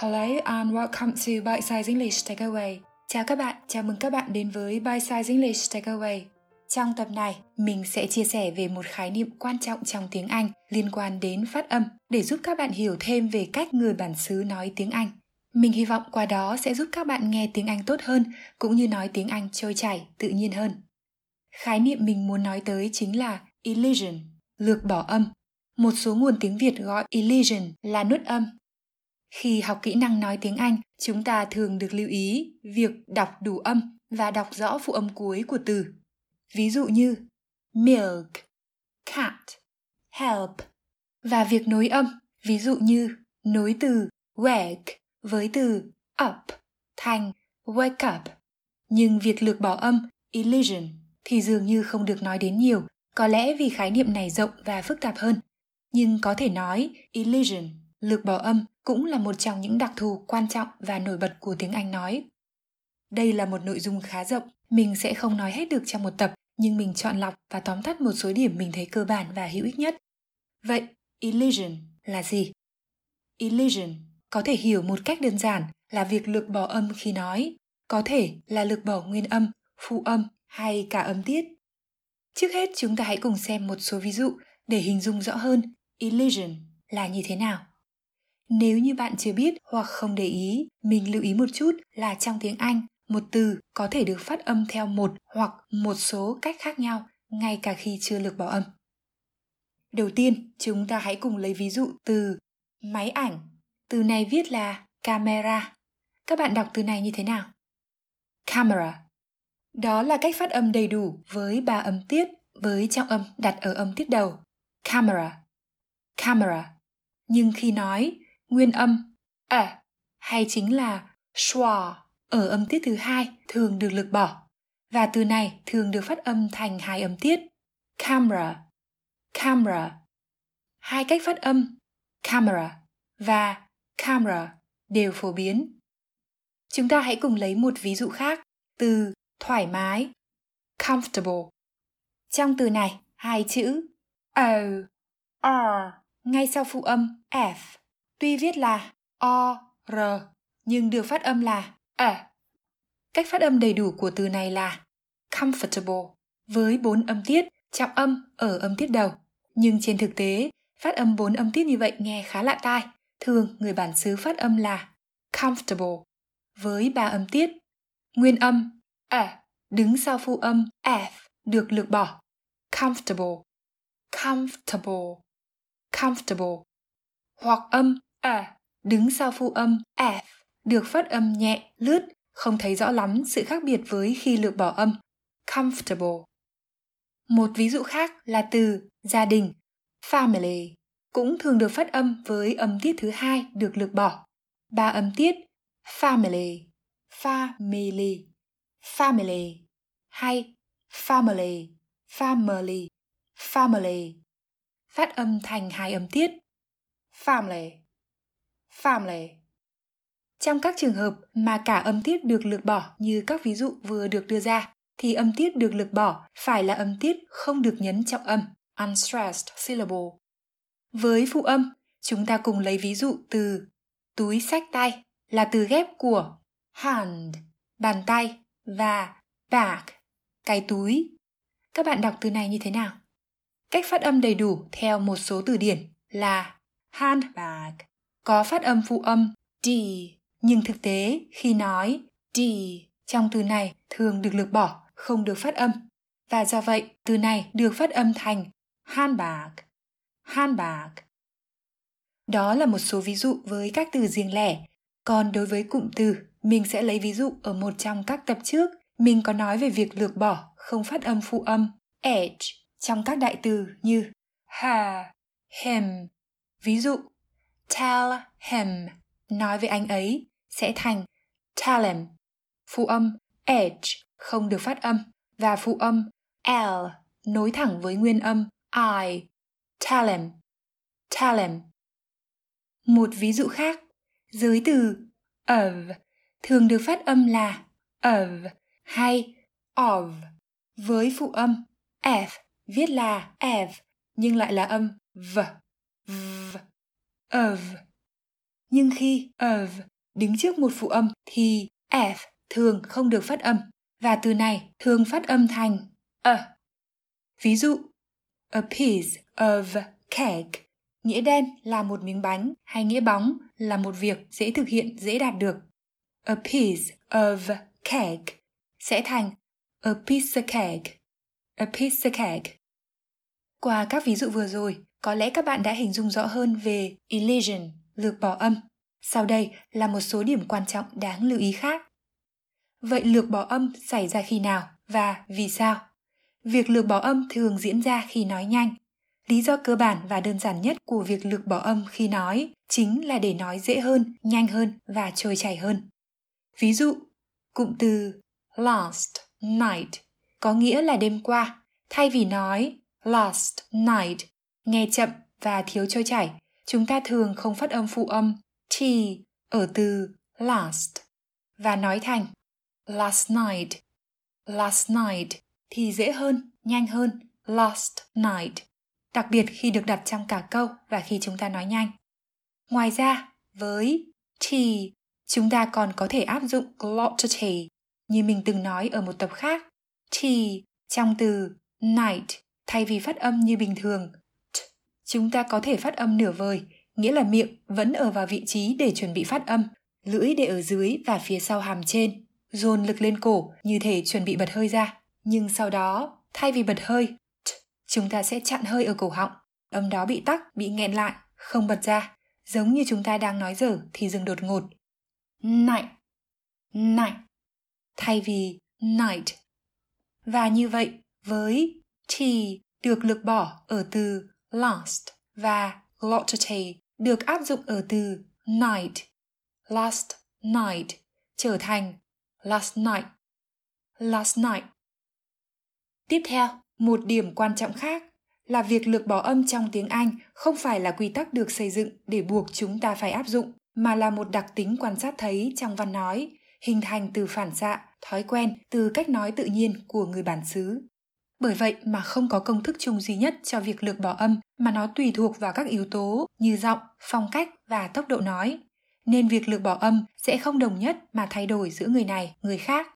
Hello and welcome to Bite Size English Takeaway. Chào các bạn, chào mừng các bạn đến với Bite Size English Takeaway. Trong tập này, mình sẽ chia sẻ về một khái niệm quan trọng trong tiếng Anh liên quan đến phát âm để giúp các bạn hiểu thêm về cách người bản xứ nói tiếng Anh. Mình hy vọng qua đó sẽ giúp các bạn nghe tiếng Anh tốt hơn cũng như nói tiếng Anh trôi chảy, tự nhiên hơn. Khái niệm mình muốn nói tới chính là elision, lược bỏ âm. Một số nguồn tiếng Việt gọi elision là nuốt âm khi học kỹ năng nói tiếng Anh, chúng ta thường được lưu ý việc đọc đủ âm và đọc rõ phụ âm cuối của từ. Ví dụ như milk, cat, help và việc nối âm, ví dụ như nối từ wake với từ up thành wake up. Nhưng việc lược bỏ âm illusion thì dường như không được nói đến nhiều, có lẽ vì khái niệm này rộng và phức tạp hơn. Nhưng có thể nói illusion lược bỏ âm cũng là một trong những đặc thù quan trọng và nổi bật của tiếng Anh nói. Đây là một nội dung khá rộng, mình sẽ không nói hết được trong một tập, nhưng mình chọn lọc và tóm tắt một số điểm mình thấy cơ bản và hữu ích nhất. Vậy, elision là gì? Elision có thể hiểu một cách đơn giản là việc lược bỏ âm khi nói, có thể là lược bỏ nguyên âm, phụ âm hay cả âm tiết. Trước hết chúng ta hãy cùng xem một số ví dụ để hình dung rõ hơn elision là như thế nào. Nếu như bạn chưa biết hoặc không để ý, mình lưu ý một chút là trong tiếng Anh, một từ có thể được phát âm theo một hoặc một số cách khác nhau, ngay cả khi chưa lược bỏ âm. Đầu tiên, chúng ta hãy cùng lấy ví dụ từ máy ảnh. Từ này viết là camera. Các bạn đọc từ này như thế nào? Camera. Đó là cách phát âm đầy đủ với ba âm tiết với trọng âm đặt ở âm tiết đầu. Camera. Camera. Nhưng khi nói, nguyên âm. À hay chính là schwa ở âm tiết thứ hai, thường được lược bỏ. Và từ này, thường được phát âm thành hai âm tiết. Camera. Camera. Hai cách phát âm, camera và camera đều phổ biến. Chúng ta hãy cùng lấy một ví dụ khác, từ thoải mái, comfortable. Trong từ này, hai chữ, o, r, ngay sau phụ âm f tuy viết là o, r, nhưng được phát âm là à. Cách phát âm đầy đủ của từ này là comfortable với bốn âm tiết, trọng âm ở âm tiết đầu. Nhưng trên thực tế, phát âm bốn âm tiết như vậy nghe khá lạ tai. Thường người bản xứ phát âm là comfortable với ba âm tiết. Nguyên âm à đứng sau phụ âm f được lược bỏ. Comfortable, comfortable, comfortable. Hoặc âm à đứng sau phụ âm f được phát âm nhẹ, lướt, không thấy rõ lắm sự khác biệt với khi lược bỏ âm comfortable. Một ví dụ khác là từ gia đình family cũng thường được phát âm với âm tiết thứ hai được lược bỏ. Ba âm tiết family, family, family hay family, family, family phát âm thành hai âm tiết family family. Trong các trường hợp mà cả âm tiết được lược bỏ như các ví dụ vừa được đưa ra, thì âm tiết được lược bỏ phải là âm tiết không được nhấn trọng âm, unstressed syllable. Với phụ âm, chúng ta cùng lấy ví dụ từ túi sách tay là từ ghép của hand, bàn tay và bag, cái túi. Các bạn đọc từ này như thế nào? Cách phát âm đầy đủ theo một số từ điển là handbag, có phát âm phụ âm d, nhưng thực tế khi nói d trong từ này thường được lược bỏ, không được phát âm. Và do vậy, từ này được phát âm thành handbag, handbag. Đó là một số ví dụ với các từ riêng lẻ. Còn đối với cụm từ, mình sẽ lấy ví dụ ở một trong các tập trước. Mình có nói về việc lược bỏ, không phát âm phụ âm edge trong các đại từ như ha, him. Ví dụ, tell him, nói với anh ấy, sẽ thành tell him. Phụ âm edge không được phát âm và phụ âm l nối thẳng với nguyên âm i. Tell him, tell him. Một ví dụ khác, giới từ of thường được phát âm là of hay of với phụ âm f viết là f nhưng lại là âm v. v of Nhưng khi of đứng trước một phụ âm thì f thường không được phát âm và từ này thường phát âm thành a. Ví dụ, a piece of cake nghĩa đen là một miếng bánh hay nghĩa bóng là một việc dễ thực hiện, dễ đạt được. A piece of cake sẽ thành a piece of cake. A piece of cake. Qua các ví dụ vừa rồi, có lẽ các bạn đã hình dung rõ hơn về elision, lược bỏ âm. Sau đây là một số điểm quan trọng đáng lưu ý khác. Vậy lược bỏ âm xảy ra khi nào và vì sao? Việc lược bỏ âm thường diễn ra khi nói nhanh. Lý do cơ bản và đơn giản nhất của việc lược bỏ âm khi nói chính là để nói dễ hơn, nhanh hơn và trôi chảy hơn. Ví dụ, cụm từ last night có nghĩa là đêm qua, thay vì nói last night, nghe chậm và thiếu trôi chảy, chúng ta thường không phát âm phụ âm t ở từ last và nói thành last night. Last night thì dễ hơn, nhanh hơn last night, đặc biệt khi được đặt trong cả câu và khi chúng ta nói nhanh. Ngoài ra, với t, chúng ta còn có thể áp dụng glottity như mình từng nói ở một tập khác. T trong từ night thay vì phát âm như bình thường. Chúng ta có thể phát âm nửa vời, nghĩa là miệng vẫn ở vào vị trí để chuẩn bị phát âm, lưỡi để ở dưới và phía sau hàm trên dồn lực lên cổ như thể chuẩn bị bật hơi ra. Nhưng sau đó, thay vì bật hơi, chúng ta sẽ chặn hơi ở cổ họng. Âm đó bị tắc, bị nghẹn lại, không bật ra. Giống như chúng ta đang nói dở thì dừng đột ngột. Night. Night. Thay vì night. Và như vậy, với t được lực bỏ ở từ last và glottity được áp dụng ở từ night. Last night trở thành last night. Last night. Tiếp theo, một điểm quan trọng khác là việc lược bỏ âm trong tiếng Anh không phải là quy tắc được xây dựng để buộc chúng ta phải áp dụng, mà là một đặc tính quan sát thấy trong văn nói, hình thành từ phản xạ, thói quen, từ cách nói tự nhiên của người bản xứ. Bởi vậy mà không có công thức chung duy nhất cho việc lược bỏ âm mà nó tùy thuộc vào các yếu tố như giọng, phong cách và tốc độ nói nên việc lược bỏ âm sẽ không đồng nhất mà thay đổi giữa người này, người khác.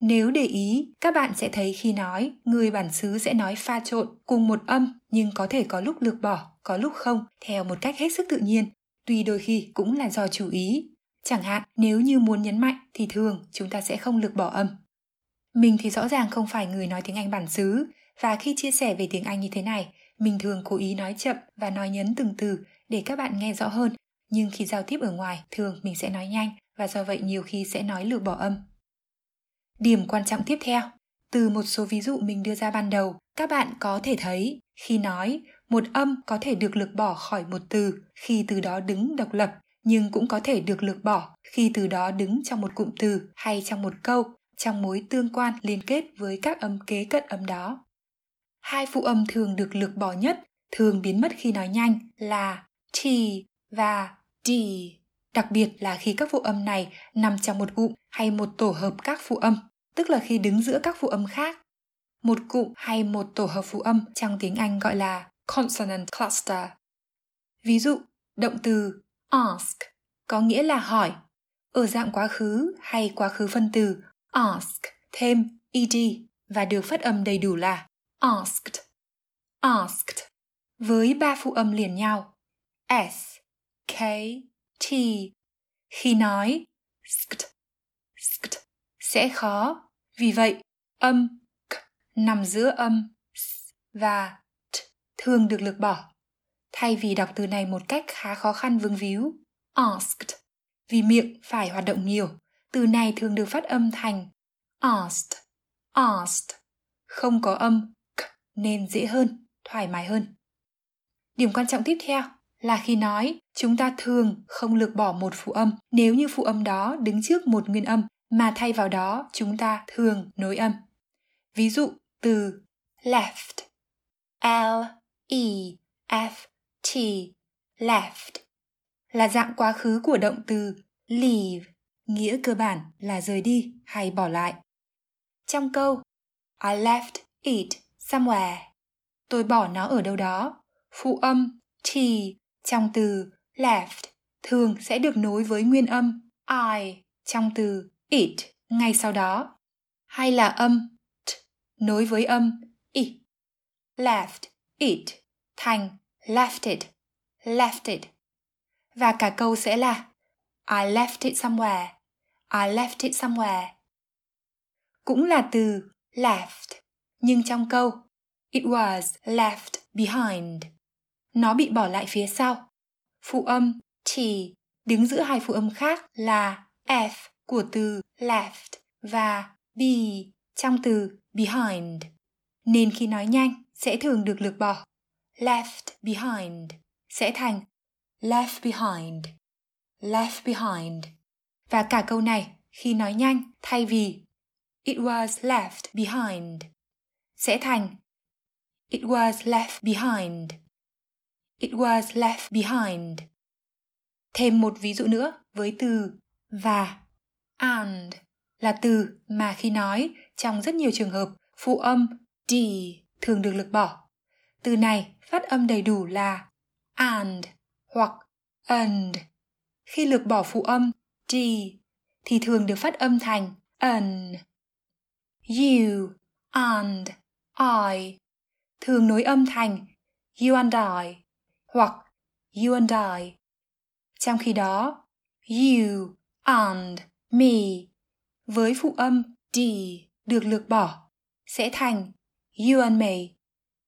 Nếu để ý, các bạn sẽ thấy khi nói, người bản xứ sẽ nói pha trộn cùng một âm nhưng có thể có lúc lược bỏ, có lúc không, theo một cách hết sức tự nhiên, tuy đôi khi cũng là do chú ý. Chẳng hạn, nếu như muốn nhấn mạnh thì thường chúng ta sẽ không lược bỏ âm. Mình thì rõ ràng không phải người nói tiếng Anh bản xứ, và khi chia sẻ về tiếng Anh như thế này, mình thường cố ý nói chậm và nói nhấn từng từ để các bạn nghe rõ hơn. Nhưng khi giao tiếp ở ngoài thường mình sẽ nói nhanh và do vậy nhiều khi sẽ nói lược bỏ âm. Điểm quan trọng tiếp theo, từ một số ví dụ mình đưa ra ban đầu, các bạn có thể thấy khi nói, một âm có thể được lược bỏ khỏi một từ khi từ đó đứng độc lập, nhưng cũng có thể được lược bỏ khi từ đó đứng trong một cụm từ hay trong một câu, trong mối tương quan liên kết với các âm kế cận âm đó. Hai phụ âm thường được lược bỏ nhất, thường biến mất khi nói nhanh là t và D, đặc biệt là khi các phụ âm này nằm trong một cụm hay một tổ hợp các phụ âm, tức là khi đứng giữa các phụ âm khác. Một cụm hay một tổ hợp phụ âm trong tiếng Anh gọi là consonant cluster. Ví dụ, động từ ask có nghĩa là hỏi. Ở dạng quá khứ hay quá khứ phân từ ask thêm ed và được phát âm đầy đủ là asked. Asked với ba phụ âm liền nhau s K, T. Khi nói skt, skt sẽ khó. Vì vậy, âm k nằm giữa âm s và t thường được lược bỏ. Thay vì đọc từ này một cách khá khó khăn vương víu, asked, vì miệng phải hoạt động nhiều, từ này thường được phát âm thành asked, asked, không có âm k nên dễ hơn, thoải mái hơn. Điểm quan trọng tiếp theo là khi nói chúng ta thường không lược bỏ một phụ âm nếu như phụ âm đó đứng trước một nguyên âm mà thay vào đó chúng ta thường nối âm. Ví dụ từ left L E F T left là dạng quá khứ của động từ leave, nghĩa cơ bản là rời đi hay bỏ lại. Trong câu I left it somewhere, tôi bỏ nó ở đâu đó, phụ âm t trong từ left thường sẽ được nối với nguyên âm I trong từ it ngay sau đó, hay là âm t nối với âm i. Left, it thành left it, left it. Và cả câu sẽ là I left it somewhere, I left it somewhere. Cũng là từ left, nhưng trong câu It was left behind. Nó bị bỏ lại phía sau. Phụ âm t đứng giữa hai phụ âm khác là f của từ left và b trong từ behind. Nên khi nói nhanh sẽ thường được lược bỏ. Left behind sẽ thành left behind, left behind. Và cả câu này, khi nói nhanh, thay vì, it was left behind sẽ thành, it was left behind. It was left behind. Thêm một ví dụ nữa với từ và and là từ mà khi nói, trong rất nhiều trường hợp, phụ âm d thường được lược bỏ. Từ này phát âm đầy đủ là and hoặc and. Khi lược bỏ phụ âm d thì thường được phát âm thành an. You and I thường nối âm thành you and I hoặc you and I. Trong khi đó, you and me với phụ âm d được lược bỏ sẽ thành you and me,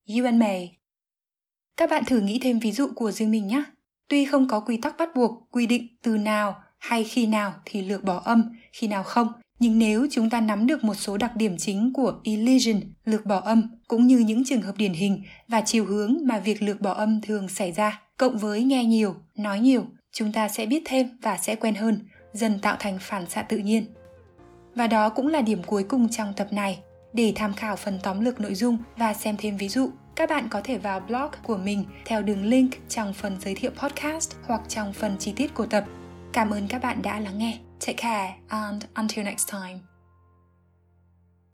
you and me. Các bạn thử nghĩ thêm ví dụ của riêng mình nhé. Tuy không có quy tắc bắt buộc quy định từ nào hay khi nào thì lược bỏ âm, khi nào không, nhưng nếu chúng ta nắm được một số đặc điểm chính của elision, lược bỏ âm, cũng như những trường hợp điển hình và chiều hướng mà việc lược bỏ âm thường xảy ra, cộng với nghe nhiều, nói nhiều, chúng ta sẽ biết thêm và sẽ quen hơn, dần tạo thành phản xạ tự nhiên. Và đó cũng là điểm cuối cùng trong tập này. Để tham khảo phần tóm lược nội dung và xem thêm ví dụ, các bạn có thể vào blog của mình theo đường link trong phần giới thiệu podcast hoặc trong phần chi tiết của tập. Cảm ơn các bạn đã lắng nghe. Take care and until next time.